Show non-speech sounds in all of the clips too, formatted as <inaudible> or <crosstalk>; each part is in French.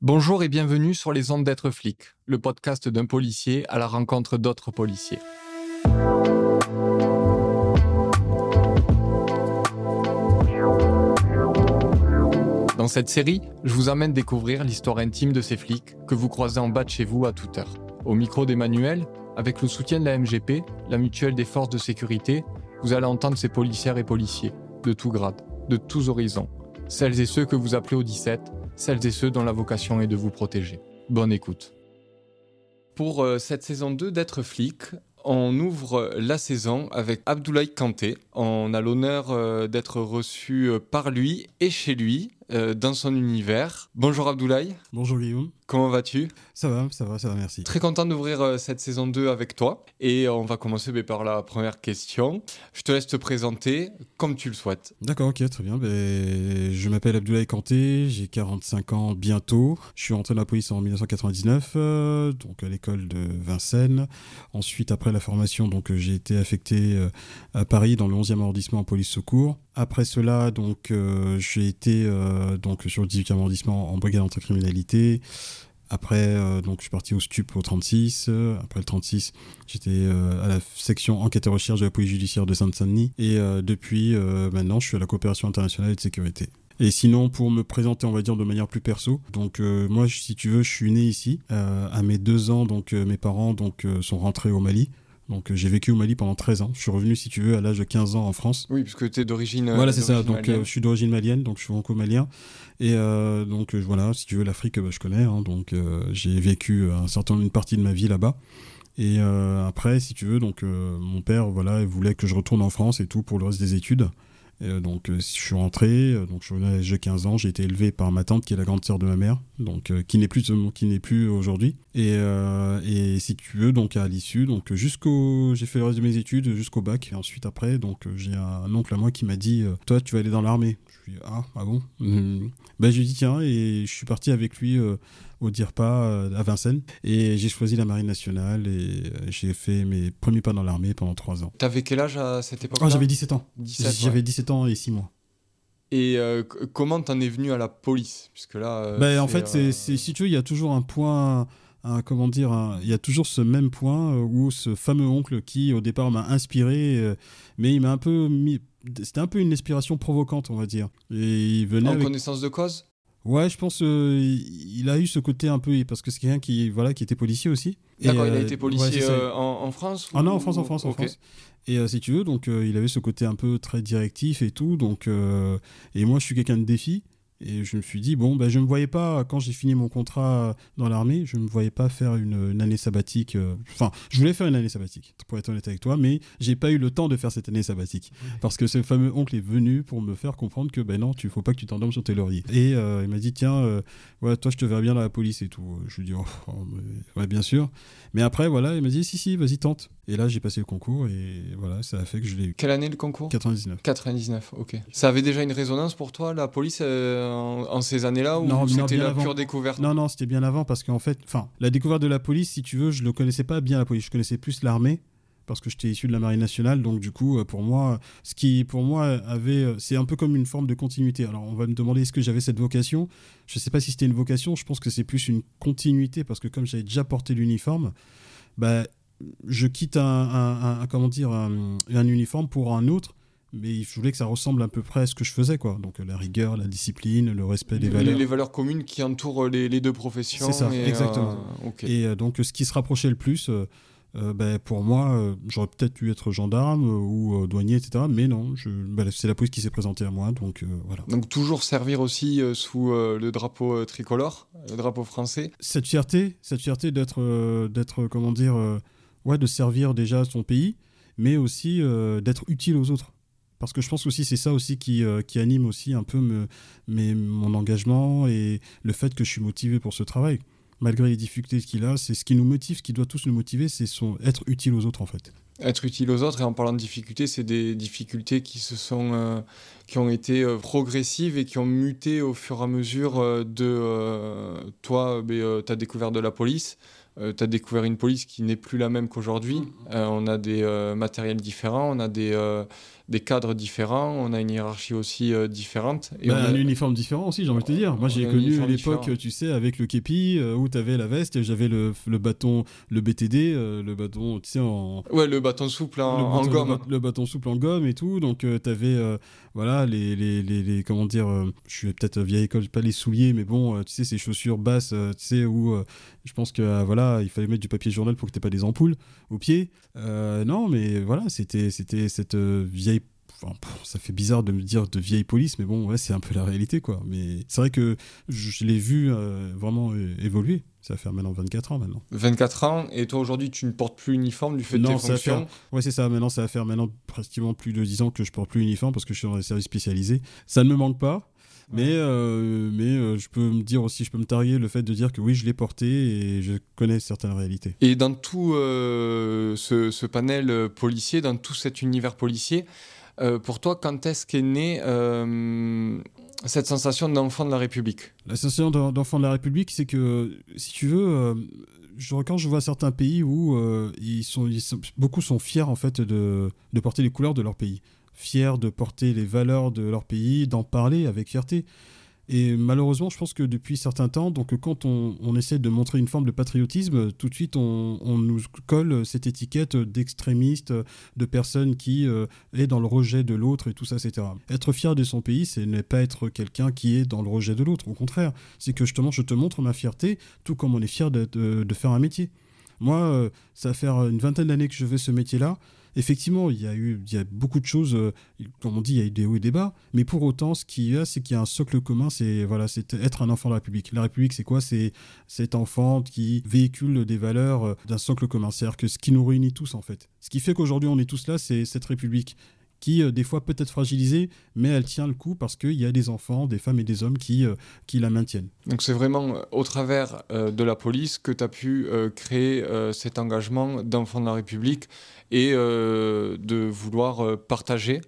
Bonjour et bienvenue sur les ondes d'être flic, le podcast d'un policier à la rencontre d'autres policiers. Dans cette série, je vous amène découvrir l'histoire intime de ces flics que vous croisez en bas de chez vous à toute heure. Au micro d'Emmanuel, avec le soutien de la MGP, la mutuelle des forces de sécurité, vous allez entendre ces policières et policiers, de tout grade, de tous horizons, celles et ceux que vous appelez au 17, celles et ceux dont la vocation est de vous protéger. Bonne écoute. Pour euh, cette saison 2 d'être flic, on ouvre la saison avec Abdoulaye Kanté. On a l'honneur euh, d'être reçu euh, par lui et chez lui euh, dans son univers. Bonjour Abdoulaye. Bonjour Guillaume. Comment vas-tu? Ça va, ça va, ça va, merci. Très content d'ouvrir euh, cette saison 2 avec toi. Et on va commencer ben, par la première question. Je te laisse te présenter comme tu le souhaites. D'accord, ok, très bien. Ben, je m'appelle Abdoulaye Kanté, j'ai 45 ans bientôt. Je suis rentré dans la police en 1999, euh, donc à l'école de Vincennes. Ensuite, après la formation, donc j'ai été affecté à Paris dans le 11e arrondissement en police secours. Après cela, donc euh, j'ai été euh, donc sur le 18e arrondissement en brigade anticriminalité. Après, euh, donc je suis parti au STUP au 36. Après le 36, j'étais à la section enquête et recherche de la police judiciaire de Sainte-Saint-Denis. Et depuis maintenant, je suis à la coopération internationale et de sécurité. Et sinon, pour me présenter, on va dire de manière plus perso, donc moi, si tu veux, je suis né ici. à mes deux ans, donc mes parents donc sont rentrés au Mali. Donc j'ai vécu au Mali pendant 13 ans. Je suis revenu, si tu veux, à l'âge de 15 ans en France. Oui, parce que tu es d'origine. Voilà, c'est ça. Donc euh, je suis d'origine malienne, donc je suis franco-malien. Et euh, donc euh, voilà, si tu veux, l'Afrique, bah, je connais. Hein, donc j'ai vécu un certain, une partie de ma vie là-bas. Et après, si tu veux, donc mon père, voilà, il voulait que je retourne en France et tout pour le reste des études. Euh, donc, euh, je suis rentré, euh, donc j'ai 15 ans, j'ai été élevé par ma tante qui est la grande sœur de ma mère, donc qui n'est plus qui n'est plus aujourd'hui. Et, et, si tu veux, donc à l'issue, donc jusqu'au, j'ai fait le reste de mes études jusqu'au bac. Et ensuite après, donc j'ai un oncle à moi qui m'a dit, toi, tu vas aller dans l'armée. Je dit, ah, ah bon? Ben je lui dit tiens, et je suis parti avec lui au dire pas euh, à Vincennes. Et j'ai choisi la Marine nationale et euh, j'ai fait mes premiers pas dans l'armée pendant trois ans. T'avais quel âge à cette époque oh, J'avais 17 ans. J'avais 17 ans et 6 mois. Et euh, comment t'en es venu à la police? Puisque là. ben, en fait, c'est, si tu veux, il y a toujours un point. Un, comment dire, il y a toujours ce même point où ce fameux oncle qui au départ m'a inspiré, mais il m'a un peu mis, c'était un peu une inspiration provocante, on va dire. Et il venait en connaissance de cause? Ouais, je pense euh, il a eu ce côté un peu parce que c'est quelqu'un qui voilà qui était policier aussi. D'accord, il a euh, été policier euh, en, France. Ah non, en France, en France, en France. Et si tu veux, donc il avait ce côté un peu très directif et tout. Donc et moi, je suis quelqu'un de défi. Et je me suis dit, bon, ben, je ne me voyais pas, quand j'ai fini mon contrat dans l'armée, je ne me voyais pas faire une, année sabbatique. Euh, enfin, je voulais faire une année sabbatique, pour être honnête avec toi, mais j'ai pas eu le temps de faire cette année sabbatique. Parce que ce fameux oncle est venu pour me faire comprendre que, ben non, tu faut pas que tu t'endormes sur tes lauriers. Et euh, il m'a dit, tiens, euh, ouais, toi, je te verrai bien dans la police et tout. Je lui ai dit, oh, oh ouais, bien sûr. Mais après, voilà, il m'a dit, si, si, vas-y, tente. Et là, j'ai passé le concours et voilà, ça a fait que je l'ai eu. Quelle année le concours? 99. 99, ok. Ça avait déjà une résonance pour toi, la police en, ces années-là ou c'était la pure découverte Non, non, c'était bien avant parce qu'en fait, enfin, la découverte de la police, si tu veux, je ne connaissais pas bien la police, je connaissais plus l'armée parce que j'étais issu de la marine nationale, donc du coup, euh, pour moi, ce qui pour moi avait, euh, c'est un peu comme une forme de continuité. Alors, on va me demander est-ce que j'avais cette vocation? Je ne sais pas si c'était une vocation. Je pense que c'est plus une continuité parce que comme j'avais déjà porté l'uniforme, bah, je quitte un, comment dire, un, uniforme pour un autre mais je voulais que ça ressemble à peu près à ce que je faisais, quoi. Donc la rigueur, la discipline, le respect des valeurs. Les valeurs communes qui entourent les, deux professions. C'est ça, exactement. Euh, et euh, donc ce qui se rapprochait le plus, euh, ben, pour moi, j'aurais peut-être pu être gendarme ou douanier, etc. Mais non, ben, c'est la police qui s'est présentée à moi, donc voilà. Donc toujours servir aussi sous le drapeau tricolore, le drapeau français. Cette fierté, cette fierté d'être, d'être, comment dire, ouais, de servir déjà son pays, mais aussi d'être utile aux autres parce que je pense aussi c'est ça aussi qui, euh, qui, anime aussi un peu me, mon engagement et le fait que je suis motivé pour ce travail. Malgré les difficultés qu'il a, c'est ce qui nous motive, ce qui doit tous nous motiver, c'est son être utile aux autres en fait. Être utile aux autres et en parlant de difficultés, c'est des difficultés qui se sont euh, qui ont été euh, progressives et qui ont muté au fur et à mesure de toi, ta découverte de la police, tu as découvert une police qui n'est plus la même qu'aujourd'hui. on a des matériels différents, on a des des cadres différents, on a une hiérarchie aussi euh, différente. Et bah, un uniforme différent aussi, j'ai envie de te dire. Moi, j'ai connu l'époque, tu sais, avec le képi, euh, où tu avais la veste, et j'avais le, le, bâton, le BTD, euh, le bâton, tu sais, en... Ouais, le bâton souple en, gomme. Le, bâton souple en gomme et tout, donc tu avais, voilà, les, les, les, comment dire, je suis peut-être vieille école, pas les souliers, mais bon, tu sais, ces chaussures basses, tu sais, où je pense que, voilà, il fallait mettre du papier journal pour que tu pas des ampoules aux pieds. non, mais voilà, c'était cette vieille ça fait bizarre de me dire de vieille police, mais bon, ouais, c'est un peu la réalité, quoi. Mais c'est vrai que je l'ai vu euh, vraiment évoluer. Ça fait maintenant 24 ans maintenant. 24 ans, et toi aujourd'hui tu ne portes plus uniforme du fait de tes fonctions Ouais, c'est ça. Maintenant, ça va faire maintenant pratiquement plus de 10 ans que je porte plus uniforme parce que je suis dans les services spécialisés. Ça ne me manque pas. Mais, euh, mais euh, je peux me dire aussi, je peux me targuer le fait de dire que oui, je l'ai porté et je connais certaines réalités. Et dans tout ce, ce, panel policier, dans tout cet univers policier, euh, pour toi, quand est-ce qu'est née euh, cette sensation d'enfant de la République? La sensation d'enfant de la République, c'est que, si tu veux, euh, je, quand je vois certains pays où beaucoup sont fiers en fait de porter les couleurs de leur pays, fiers de porter les valeurs de leur pays, d'en parler avec fierté. Et malheureusement, je pense que depuis certains temps, donc quand on, essaie de montrer une forme de patriotisme, tout de suite on, nous colle cette étiquette d'extrémiste, de personne qui euh, est dans le rejet de l'autre et tout ça, etc. Être fier de son pays, c'est ne pas être quelqu'un qui est dans le rejet de l'autre. Au contraire, c'est que justement je te montre ma fierté, tout comme on est fier de, faire un métier. Moi, euh, ça faire une vingtaine d'années que je fais ce métier-là effectivement, il y a eu il y a beaucoup de choses, euh, comme on dit, il y a eu des hauts et des bas, mais pour autant, ce qu'il y a, c'est qu'il y a un socle commun, c'est voilà, c'est être un enfant de la République. La République, c'est quoi? C'est cet enfant qui véhicule des valeurs euh, d'un socle commun. C'est-à-dire que ce qui nous réunit tous, en fait. Ce qui fait qu'aujourd'hui, on est tous là, c'est cette République qui euh, des fois peut être fragilisée, mais elle tient le coup parce qu'il y a des enfants, des femmes et des hommes qui, euh, qui la maintiennent. Donc c'est vraiment euh, au travers de la police que tu as pu créer cet engagement d'enfants de la République et de vouloir partager.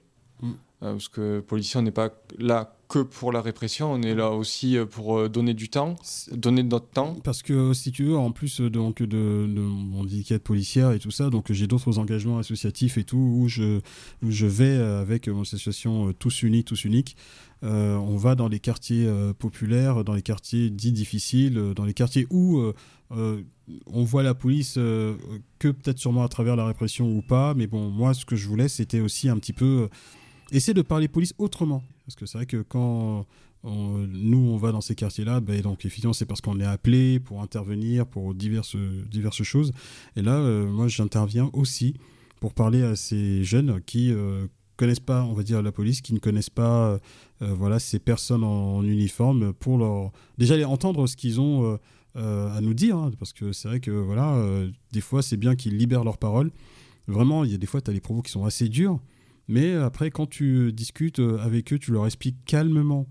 Parce que policier, on n'est pas là que pour la répression, on est là aussi euh, pour euh, donner du temps, donner notre temps. Parce que si tu veux, en plus euh, donc, de, de mon étiquette policière et tout ça, donc j'ai d'autres engagements associatifs et tout, où je, je vais avec mon association Tous Unis, Tous Uniques. on va dans les quartiers populaires, dans les quartiers dits difficiles, dans les quartiers où on voit la police que peut-être sûrement à travers la répression ou pas, mais bon, moi ce que je voulais c'était aussi un petit peu essayer de parler police autrement. Parce que c'est vrai que quand nous, on va dans ces quartiers-là, ben, donc effectivement, c'est parce qu'on est appelé pour intervenir pour diverses, choses. Et là, euh, moi, j'interviens aussi pour parler à ces jeunes qui euh, connaissent pas, on va dire, la police, qui ne connaissent pas euh, voilà, ces personnes en, uniforme, pour leur déjà les entendre ce qu'ils ont à nous dire, hein, parce que c'est vrai que voilà, des fois, c'est bien qu'ils libèrent leurs paroles. Vraiment, il y a des fois, tu as des propos qui sont assez durs. Mais après, quand tu discutes euh, avec eux, tu leur expliques calmement,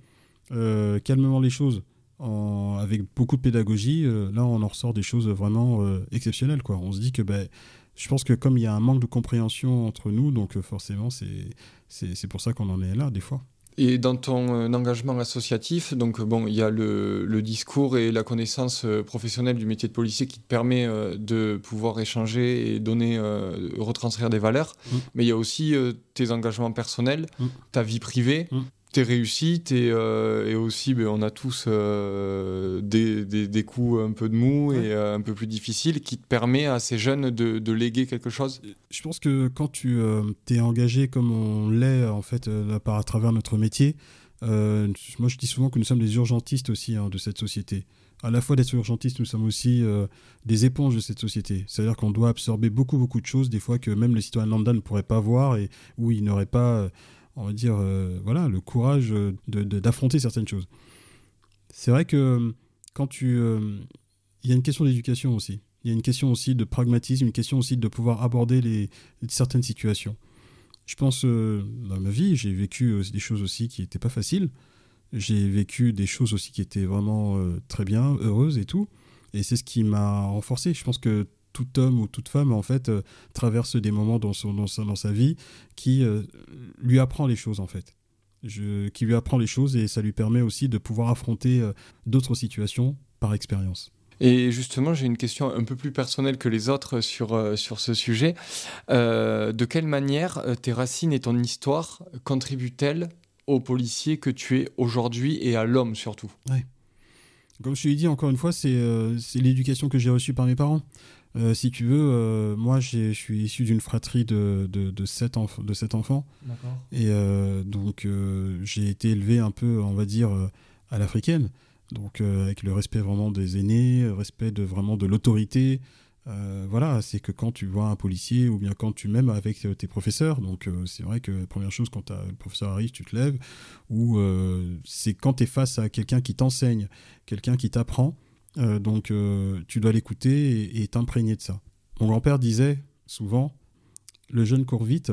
euh, calmement les choses, avec beaucoup de pédagogie. Euh, là, on en ressort des choses vraiment exceptionnelles. Quoi. On se dit que ben, je pense que comme il y a un manque de compréhension entre nous, donc forcément, c'est pour ça qu'on en est là des fois. Et dans ton euh, engagement associatif, donc bon, il y a le, discours et la connaissance euh, professionnelle du métier de policier qui te permet euh, de pouvoir échanger et donner, retranscrire des valeurs, mmh. mais il y a aussi tes engagements personnels, mmh. ta vie privée. Mmh tes réussites et, euh, et aussi ben, on a tous euh, des, des, coups un peu de mou et euh, un peu plus difficiles qui te permet à ces jeunes de, de léguer quelque chose Je pense que quand tu t'es engagé comme on l'est en fait par, à travers notre métier, moi je dis souvent que nous sommes des urgentistes aussi hein, de cette société. À la fois d'être urgentistes, nous sommes aussi des éponges de cette société. C'est-à-dire qu'on doit absorber beaucoup beaucoup de choses, des fois que même le citoyen lambda ne pourrait pas voir et où il n'aurait pas on va dire, euh, voilà, le courage d'affronter certaines choses. C'est vrai que euh, quand tu... Euh, il y a une question d'éducation aussi. Il y a une question aussi de pragmatisme, une question aussi de pouvoir aborder les, certaines situations. Je pense, dans ma vie, j'ai vécu des choses aussi qui n'étaient pas faciles. J'ai vécu des choses aussi qui étaient vraiment très bien, heureuses et tout. Et c'est ce qui m'a renforcé. Je pense que tout homme ou toute femme en fait euh, traverse des moments dans, son, dans, sa, dans sa vie qui euh, lui apprend les choses en fait. Je, qui lui apprend les choses et ça lui permet aussi de pouvoir affronter euh, d'autres situations par expérience. Et justement, j'ai une question un peu plus personnelle que les autres sur, sur ce sujet. de quelle manière tes racines et ton histoire contribuent-elles aux policiers que tu es aujourd'hui et à l'homme surtout? Comme je te l'ai dit, encore une fois, c'est l'éducation que j'ai reçue par mes parents. Euh, si tu veux, euh, moi je suis issu d'une fratrie de, de, enfants. Et euh, donc j'ai été élevé un peu, on va dire, à l'africaine. Donc avec le respect vraiment des aînés, le respect de, vraiment de l'autorité. voilà, c'est que quand tu vois un policier ou bien quand tu m'aimes avec tes professeurs, donc c'est vrai que la première chose quand le professeur arrive, tu te lèves, ou c'est quand tu es face à quelqu'un qui t'enseigne, quelqu'un qui t'apprend, euh, donc euh, tu dois l'écouter et t'imprégner de ça. Mon grand-père disait souvent, le jeune court vite,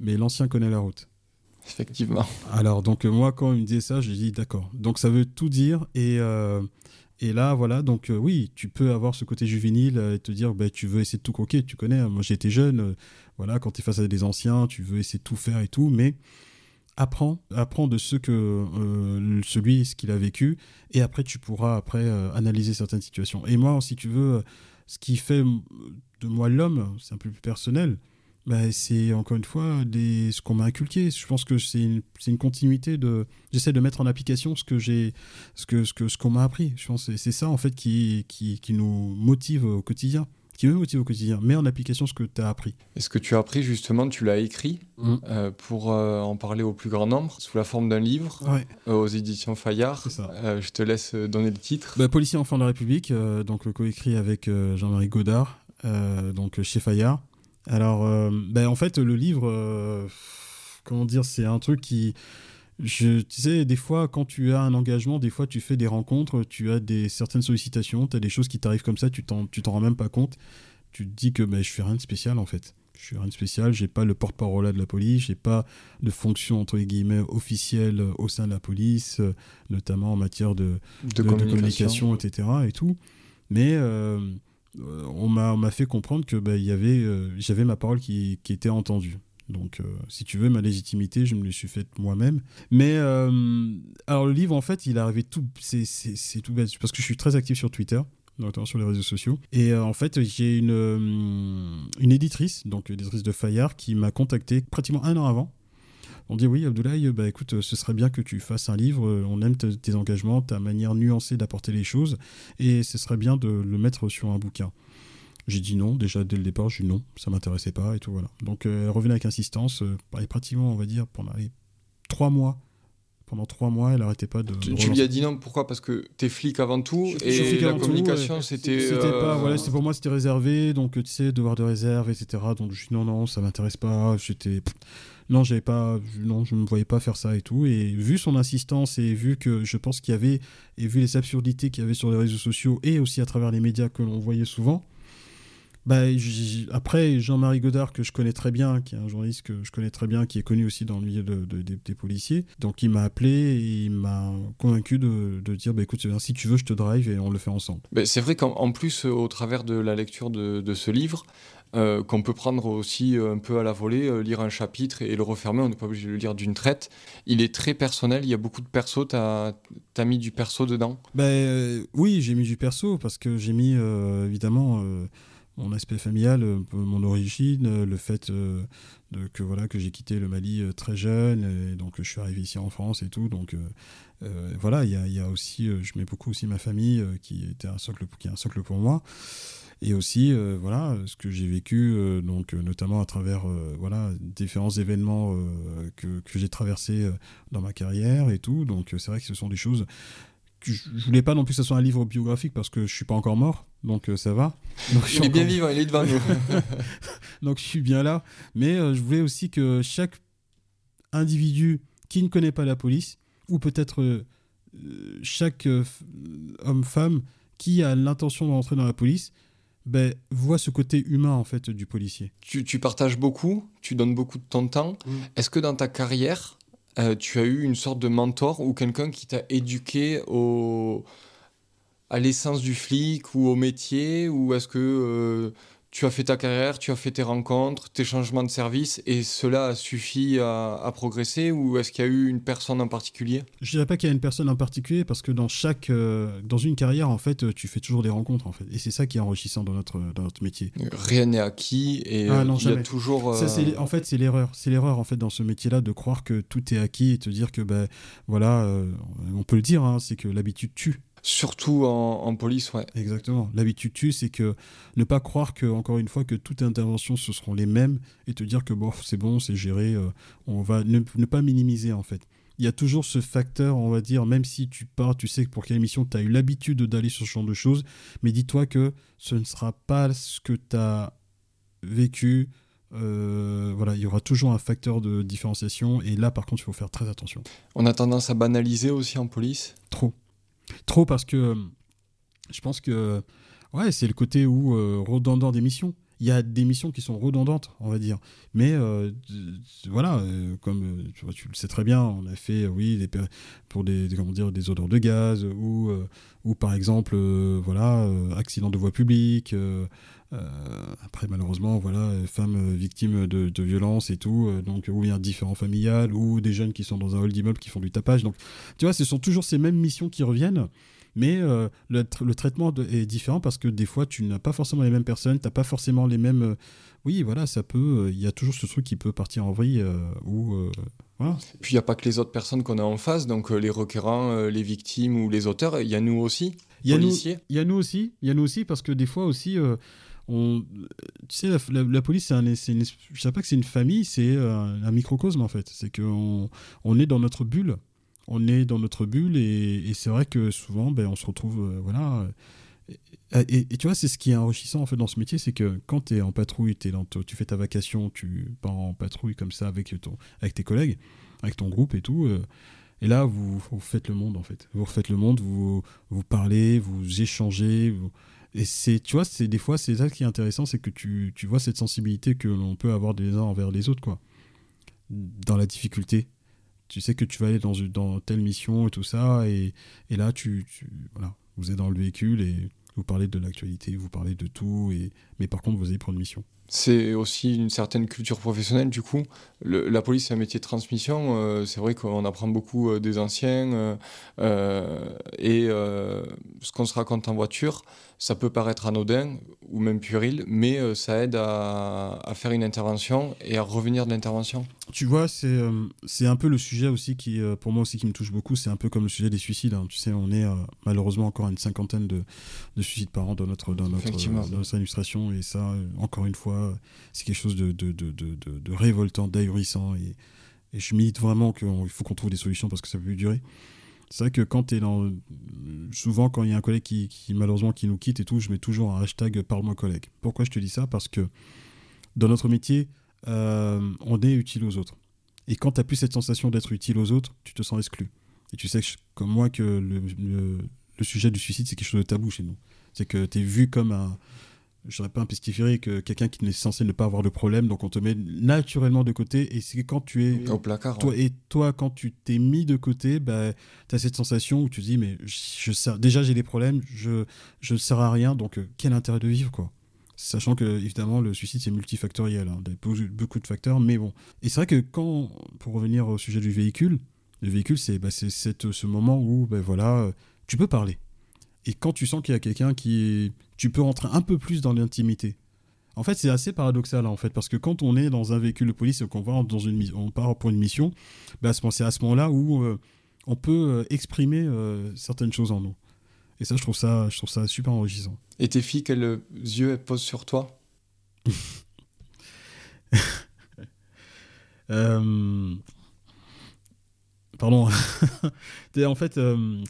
mais l'ancien connaît la route. Effectivement. Alors, donc moi, quand il me disait ça, je dis d'accord. Donc ça veut tout dire. Et, euh, et là, voilà, donc oui, tu peux avoir ce côté juvénile et te dire, bah, tu veux essayer de tout croquer. Tu connais, hein, moi j'étais jeune, voilà, quand tu es face à des anciens, tu veux essayer de tout faire et tout. Mais apprends, apprends de ce que euh, celui, ce qu'il a vécu, et après tu pourras après euh, analyser certaines situations. Et moi, si tu veux, ce qui fait de moi l'homme, c'est un peu plus personnel, bah, c'est encore une fois des, ce qu'on m'a inculqué. Je pense que c'est une, une, continuité de. J'essaie de mettre en application ce que j'ai, ce que ce que ce qu'on m'a appris. Je pense c'est ça en fait qui, qui, qui nous motive au quotidien qui me motive au quotidien. Mets en application ce que tu as appris. Et ce que tu as appris, justement, tu l'as écrit mm. euh, pour euh, en parler au plus grand nombre, sous la forme d'un livre, euh, aux éditions Fayard. je te laisse donner le titre. Bah, Policier enfant de la République, donc coécrit avec Jean-Marie Godard, donc chez Fayard. Alors, bah, en fait, le livre, comment dire, c'est un truc qui je, tu sais, des fois, quand tu as un engagement, des fois, tu fais des rencontres, tu as des certaines sollicitations, tu as des choses qui t'arrivent comme ça, tu t'en, t'en rends même pas compte. Tu te dis que ben, je fais rien de spécial, en fait. Je fais rien de spécial, j'ai pas le porte-parole de la police, j'ai pas de fonction, entre guillemets, officielle au sein de la police, notamment en matière de, de, communication. etc. Et tout. Mais euh, on, m'a, on m'a fait comprendre que ben, y avait, euh, j'avais ma parole qui, qui était entendue. Donc, euh, si tu veux, ma légitimité, je me l'ai suis faite moi-même. Mais, euh, alors, le livre, en fait, il est arrivé tout. C'est tout bête, parce que je suis très actif sur Twitter notamment sur les réseaux sociaux. Et euh, en fait, j'ai une, une éditrice, donc éditrice de Fayard, qui m'a contacté pratiquement un an avant. On dit oui, Abdoulaye, bah écoute, ce serait bien que tu fasses un livre. On aime tes engagements, ta manière nuancée d'apporter les choses, et ce serait bien de le mettre sur un bouquin. J'ai dit non, déjà dès le départ, j'ai dit non, ça m'intéressait pas et tout, voilà. Donc euh, elle revenait avec insistance, euh, pratiquement, on va dire, pendant les trois mois. Pendant trois mois, elle n'arrêtait pas de. Tu, lui as dit non, pourquoi? Parce que t'es flic avant tout et la communication, c'était. C'était pas, voilà, euh, pour moi, c'était réservé, donc tu sais, devoir de réserve, etc. Donc je dis non, non, ça m'intéresse pas. J'étais non, j'avais pas, non, je me voyais pas faire ça et tout. Et vu son insistance et vu que je pense qu'il y avait et vu les absurdités qu'il y avait sur les réseaux sociaux et aussi à travers les médias que l'on voyait souvent, bah, après, Jean-Marie Godard, que je connais très bien, qui est un journaliste que je connais très bien, qui est connu aussi dans le milieu de, des policiers, donc il m'a appelé et il m'a convaincu de, dire bah, écoute, si tu veux, je te drive et on le fait ensemble. Bah, c'est vrai qu'en plus, au travers de la lecture de, ce livre, euh, qu'on peut prendre aussi euh, un peu à la volée, euh, lire un chapitre et, le refermer, on n'est pas obligé de le lire d'une traite. Il est très personnel, il y a beaucoup de perso, tu as, mis du perso dedans? Ben, Oui, j'ai mis du perso parce que j'ai mis évidemment mon aspect familial, euh, mon origine, euh, le fait euh, que voilà que j'ai quitté le Mali très jeune et donc je suis arrivé ici en France et tout. Donc voilà il y a, aussi je mets beaucoup aussi ma famille qui était un socle est un socle pour moi. Et aussi voilà ce que j'ai vécu donc notamment à travers voilà différents événements que, que j'ai traversés dans ma carrière et tout. Donc c'est vrai que ce sont des choses je voulais pas non plus que ce soit un livre biographique parce que je suis pas encore mort, donc euh, ça va. Donc, <laughs> il est bien vivant, il est devant nous. <laughs> donc je suis bien là. Mais euh, je voulais aussi que chaque individu qui ne connaît pas la police, ou peut-être euh, chaque homme-femme qui a l'intention de rentrer dans la police, ben, voit ce côté humain en fait du policier. Tu, tu partages beaucoup, tu donnes beaucoup de ton temps. Mm. Est-ce que dans ta carrière, euh, tu as eu une sorte de mentor ou quelqu'un qui t'a éduqué au... à l'essence du flic ou au métier Ou est-ce que euh, tu as fait ta carrière, tu as fait tes rencontres, tes changements de service, et cela a suffi à, progresser, ou est-ce qu'il y a eu une personne en particulier? Je dirais pas qu'il y a une personne en particulier, parce que dans chaque, euh, dans une carrière, en fait, tu fais toujours des rencontres, en fait, et c'est ça qui est enrichissant dans notre, dans notre métier. Rien n'est acquis, et ah, il y a toujours. Ça, en fait, c'est l'erreur, c'est l'erreur en fait dans ce métier-là de croire que tout est acquis et te dire que ben voilà, on peut le dire, hein, c'est que l'habitude tue. Surtout en, police, ouais. Exactement. L'habitude tue, c'est que ne pas croire que, encore une fois, que toutes les interventions ce seront les mêmes et te dire que bon, <laughs> c'est bon, c'est géré, euh, on va ne, pas minimiser en fait. Il y a toujours ce facteur, on va dire, même si tu pars, tu sais pour quelle émission tu as eu l'habitude d'aller sur ce genre de choses, mais dis-toi que ce ne sera pas ce que tu as vécu. Euh, voilà, il y aura toujours un facteur de différenciation et là, par contre, il faut faire très attention. On a tendance à banaliser aussi en police? Trop. Trop parce que euh, je pense que ouais, c'est le côté où euh, redondant des missions. Il y a des missions qui sont redondantes, on va dire. Mais euh, voilà, comme tu, vois, tu, le sais très bien, on a fait, oui, pour des, comment dire, des odeurs de gaz ou, ou par exemple, voilà, accident de voie publique. après, malheureusement, voilà, femmes victimes de, violences et tout, donc ou bien différents familiales, ou des jeunes qui sont dans un hall d'immeuble qui font du tapage. Donc, tu vois, ce sont toujours ces mêmes missions qui reviennent. Mais euh, le, traitement est différent parce que des fois, tu n'as pas forcément les mêmes personnes, tu n'as pas forcément les mêmes. Euh, oui, voilà, ça peut. Euh, il y a toujours ce truc qui peut partir en vrille. ou voilà. Puis il n'y a pas que les autres personnes qu'on a en face, donc les requérants, les victimes ou les auteurs, il y a nous aussi. Y a nous, il y a nous aussi. Il y a nous aussi parce que des fois aussi. On, tu sais, la, police, c'est une, je sais pas que c'est une famille, c'est un, microcosme en fait. C'est qu'on on est dans notre bulle on est dans notre bulle et, c'est vrai que souvent, ben, on se retrouve, euh, voilà. Et, tu vois, c'est ce qui est enrichissant en fait dans ce métier, c'est que quand tu es en patrouille, es tu fais ta vacation, tu pars en patrouille comme ça avec, ton, avec tes collègues, avec ton groupe et tout. Euh, et là, vous, faites le monde en fait. Vous refaites le monde, vous, vous parlez, vous échangez. Et c'est, tu vois, c'est des fois, c'est ça qui est intéressant, c'est que tu, tu vois cette sensibilité que l'on peut avoir des uns envers les autres, quoi. Dans la difficulté, tu sais que tu vas aller dans, telle mission et tout ça, et, là, tu, voilà, vous êtes dans le véhicule et vous parlez de l'actualité, vous parlez de tout, et, mais par contre, vous allez prendre une mission. C'est aussi une certaine culture professionnelle, du coup. la police, c'est un métier de transmission. Euh, c'est vrai qu'on apprend beaucoup euh, des anciens. Euh, et ce qu'on se raconte en voiture, ça peut paraître anodin ou même puéril, mais ça aide à, faire une intervention et à revenir de l'intervention. Tu vois, c'est c'est un peu le sujet aussi qui, pour moi aussi, qui me touche beaucoup. C'est un peu comme le sujet des suicides. Hein. Tu sais, on est malheureusement encore à une cinquantaine de, de, suicides par an dans notre, dans notre, dans notre illustration. Et ça, encore une fois, c'est quelque chose de, révoltant, d'ahurissant. Et, et je milite vraiment qu'il faut qu'on trouve des solutions parce que ça peut durer. C'est vrai que quand tu es dans. Souvent, quand il y a un collègue qui, malheureusement qui nous quitte et tout, je mets toujours un hashtag parle-moi collègue. Pourquoi je te dis ça? Parce que dans notre métier, euh, on est utile aux autres. Et quand tu n'as plus cette sensation d'être utile aux autres, tu te sens exclu. Et tu sais, comme moi, que le, le sujet du suicide, c'est quelque chose de tabou chez nous. C'est que tu es vu comme un, je serais pas un pestiféré que quelqu'un qui n'est censé ne pas avoir de problème, donc on te met naturellement de côté. Et c'est quand tu es. Au placard. Toi, Et toi, quand tu t'es mis de côté, bah, tu as cette sensation où tu te dis, mais je, déjà j'ai des problèmes, je ne sers à rien, donc euh, quel intérêt de vivre, quoi? Sachant que, évidemment, le suicide, c'est multifactoriel. Hein, il y a beaucoup de facteurs, mais bon. Et c'est vrai que quand, pour revenir au sujet du véhicule, le véhicule, c'est bah, ce moment où, ben voilà, euh, tu peux parler et quand tu sens qu'il y a quelqu'un qui. Tu peux rentrer un peu plus dans l'intimité. En fait, c'est assez paradoxal, en fait, parce que quand on est dans un véhicule de police et qu'on va dans une, on part pour une mission, bah, c'est à ce moment-là où euh, on peut euh, exprimer euh, certaines choses en nous. Et ça, je trouve ça, je trouve ça super enrichissant. Et tes filles, quels yeux elles posent sur toi? <laughs> Pardon. <laughs> en fait,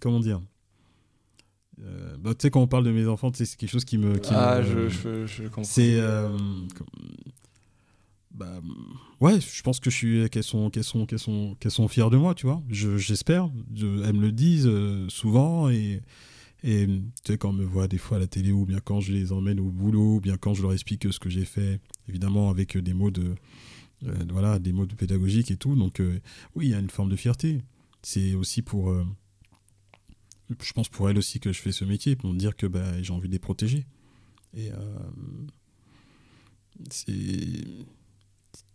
comment dire? Euh, bah, tu sais, quand on parle de mes enfants, c'est quelque chose qui me. ah, je, je, je, comprends. C'est. Euh, bah, ouais, je pense que je suis qu'elles sont qu'elles sont qu'elles sont qu'elles sont fières de moi, tu vois. J'espère. elles me le disent euh, souvent et et tu sais quand on me voit des fois à la télé ou bien quand je les emmène au boulot, ou bien quand je leur explique ce que j'ai fait, évidemment avec des mots de voilà des mots de pédagogique et tout. Donc oui, il y a une forme de fierté. C'est aussi pour je pense pour elle aussi que je fais ce métier pour me dire que bah, j'ai envie de les protéger. Et, euh,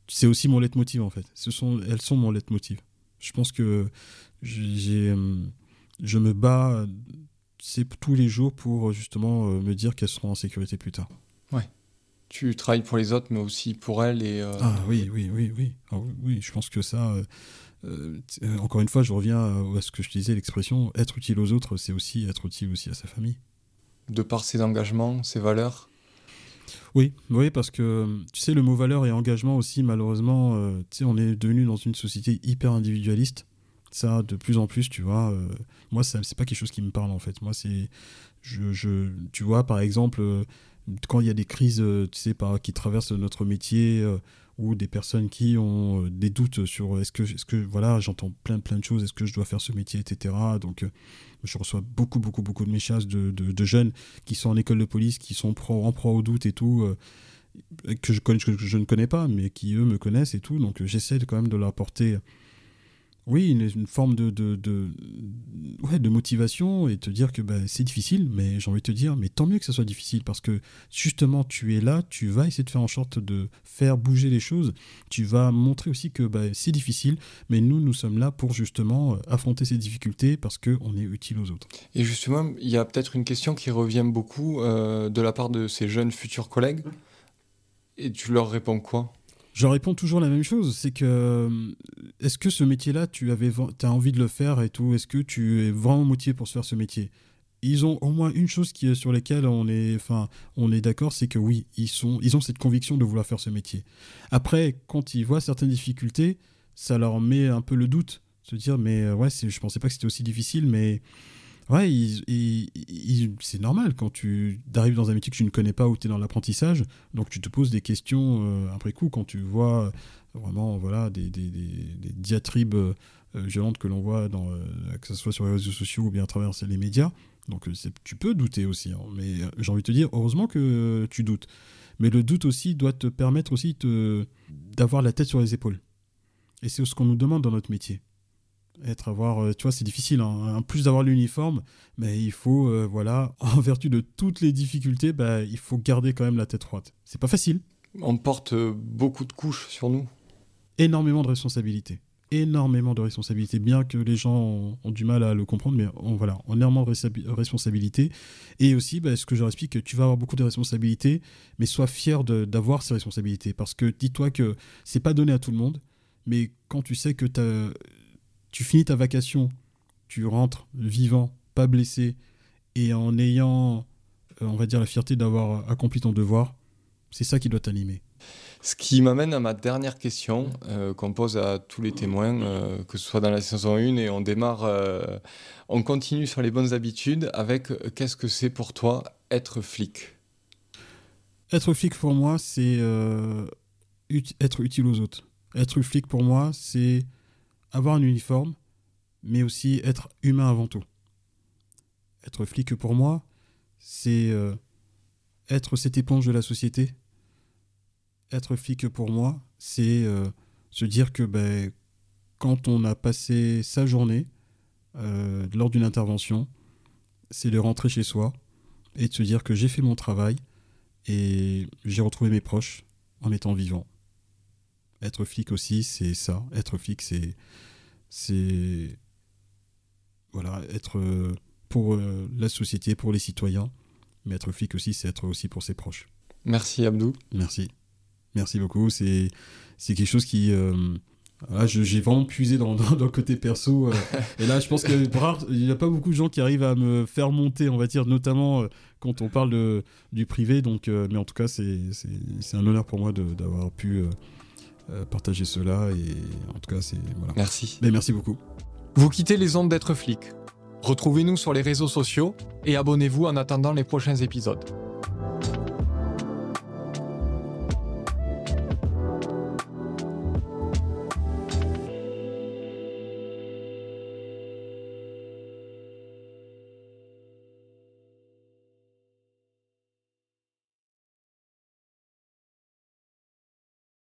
c'est aussi mon leitmotiv en fait. Ce sont, elles sont mon leitmotiv. Je pense que j'ai, euh, je me bats c'est tous les jours pour justement euh, me dire qu'elles seront en sécurité plus tard. Ouais. Tu travailles pour les autres, mais aussi pour elles et. Euh, ah oui, oui, oui, oui. Ah, oui, je pense que ça. Encore une fois, je reviens à ce que je disais, l'expression être utile aux autres, c'est aussi être utile aussi à sa famille. De par ses engagements, ses valeurs? Oui, oui, parce que tu sais, le mot valeur et engagement aussi, malheureusement, euh, tu sais, on est devenu dans une société hyper individualiste. Ça, de plus en plus, tu vois, euh, moi, c'est pas quelque chose qui me parle en fait. Moi, c'est. Je, je, tu vois, par exemple, euh, quand il y a des crises, tu sais, par, qui traversent notre métier, ou des personnes qui ont des doutes sur est-ce que, est que voilà, j'entends plein, plein de choses, est-ce que je dois faire ce métier, etc. Donc je reçois beaucoup, beaucoup, beaucoup de messages de, de, jeunes qui sont en école de police, qui sont pro, en proie au doute et tout, euh, que, je que je ne connais pas, mais qui eux me connaissent et tout. Donc j'essaie quand même de leur apporter oui, une, forme de, ouais, de motivation et te dire que bah, c'est difficile, mais j'ai envie de te dire, mais tant mieux que ça soit difficile parce que justement, tu es là, tu vas essayer de faire en sorte de faire bouger les choses, tu vas montrer aussi que bah, c'est difficile, mais nous, nous sommes là pour justement euh, affronter ces difficultés parce qu'on est utile aux autres. Et justement, il y a peut-être une question qui revient beaucoup euh, de la part de ces jeunes futurs collègues, et tu leur réponds quoi? Je réponds toujours la même chose, c'est que euh, est-ce que ce métier-là, tu avais, as envie de le faire et tout Est-ce que tu es vraiment motivé pour se faire ce métier? Ils ont au moins une chose qui, sur laquelle on est, enfin, on est d'accord, c'est que oui, ils sont, ils ont cette conviction de vouloir faire ce métier. Après, quand ils voient certaines difficultés, ça leur met un peu le doute, se dire mais ouais, je pensais pas que c'était aussi difficile, mais Ouais, c'est normal quand tu arrives dans un métier que tu ne connais pas ou tu es dans l'apprentissage, donc tu te poses des questions euh, après coup quand tu vois vraiment voilà, des, diatribes euh, violentes que l'on voit, dans, euh, que ce soit sur les réseaux sociaux ou bien à travers les médias. Donc tu peux douter aussi, hein. mais j'ai envie de te dire, heureusement que tu doutes. Mais le doute aussi doit te permettre aussi d'avoir la tête sur les épaules. Et c'est ce qu'on nous demande dans notre métier être avoir euh, tu vois c'est difficile hein. en plus d'avoir l'uniforme mais il faut euh, voilà <laughs> en vertu de toutes les difficultés bah, il faut garder quand même la tête froide. C'est pas facile. On porte euh, beaucoup de couches sur nous. Énormément de responsabilités. Énormément de responsabilités. Bien que les gens ont, du mal à le comprendre mais on, voilà énormément de responsabilités. Et aussi bah, ce que je leur explique que tu vas avoir beaucoup de responsabilités mais sois fier d'avoir ces responsabilités. Parce que dis-toi que c'est pas donné à tout le monde mais quand tu sais que tu as tu finis ta vacation, tu rentres vivant, pas blessé, et en ayant, euh, on va dire, la fierté d'avoir accompli ton devoir, c'est ça qui doit t'animer. Ce qui m'amène à ma dernière question euh, qu'on pose à tous les témoins, euh, que ce soit dans la saison 1 et on démarre, on continue sur les bonnes habitudes avec qu'est-ce que c'est pour toi être flic? Être flic pour moi, c'est être utile aux autres. Être flic pour moi, c'est avoir un uniforme, mais aussi être humain avant tout. Être flic pour moi, c'est euh, être cette éponge de la société. Être flic pour moi, c'est euh, se dire que ben, quand on a passé sa journée euh, lors d'une intervention, c'est de rentrer chez soi et de se dire que j'ai fait mon travail et j'ai retrouvé mes proches en étant vivant. Être flic aussi, c'est ça. Être flic, c'est. C'est. Voilà, être euh, pour euh, la société, pour les citoyens. Mais être flic aussi, c'est être aussi pour ses proches. Merci Abdou. Merci. Merci beaucoup. C'est quelque chose qui. Euh, j'ai vraiment puisé dans, dans, le côté perso. <laughs> et là, je pense qu'il n'y a pas beaucoup de gens qui arrivent à me faire monter, on va dire, notamment quand on parle de, du privé. Donc, mais en tout cas, c'est un honneur pour moi d'avoir pu euh, partager cela. Et en tout cas, c'est. Voilà. Merci. Mais merci beaucoup. Vous quittez les ondes d'être flic. Retrouvez-nous sur les réseaux sociaux et abonnez-vous en attendant les prochains épisodes.